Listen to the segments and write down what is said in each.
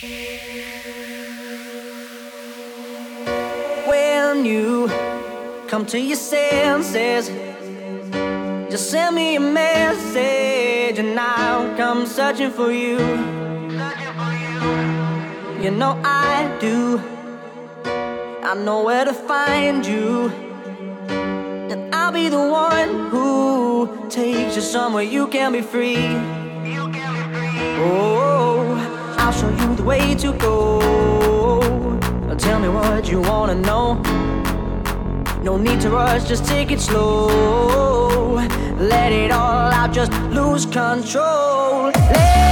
When you come to your senses, just send me a message and I'll come searching for you. You know I do. I know where to find you. And I'll be the one who takes you somewhere you can be free. Oh, I'll show you way to go. Tell me what you wanna know. No need to rush, just take it slow. Let it all out, just lose control. Let's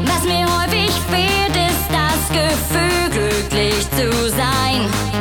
Was mir häufig fehlt, ist das Gefühl, glücklich zu sein.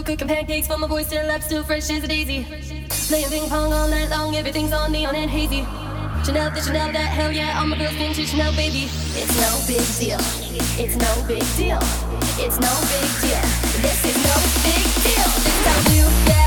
still cooking pancakes for my voice still up, still fresh as a daisy. Playing ping pong all night long, everything's on neon and hazy. Chanel, the Chanel, that hell yeah, all my girls vintage Chanel, baby. It's no big deal. It's no big deal. It's no big deal. This is no big deal. This is how you get.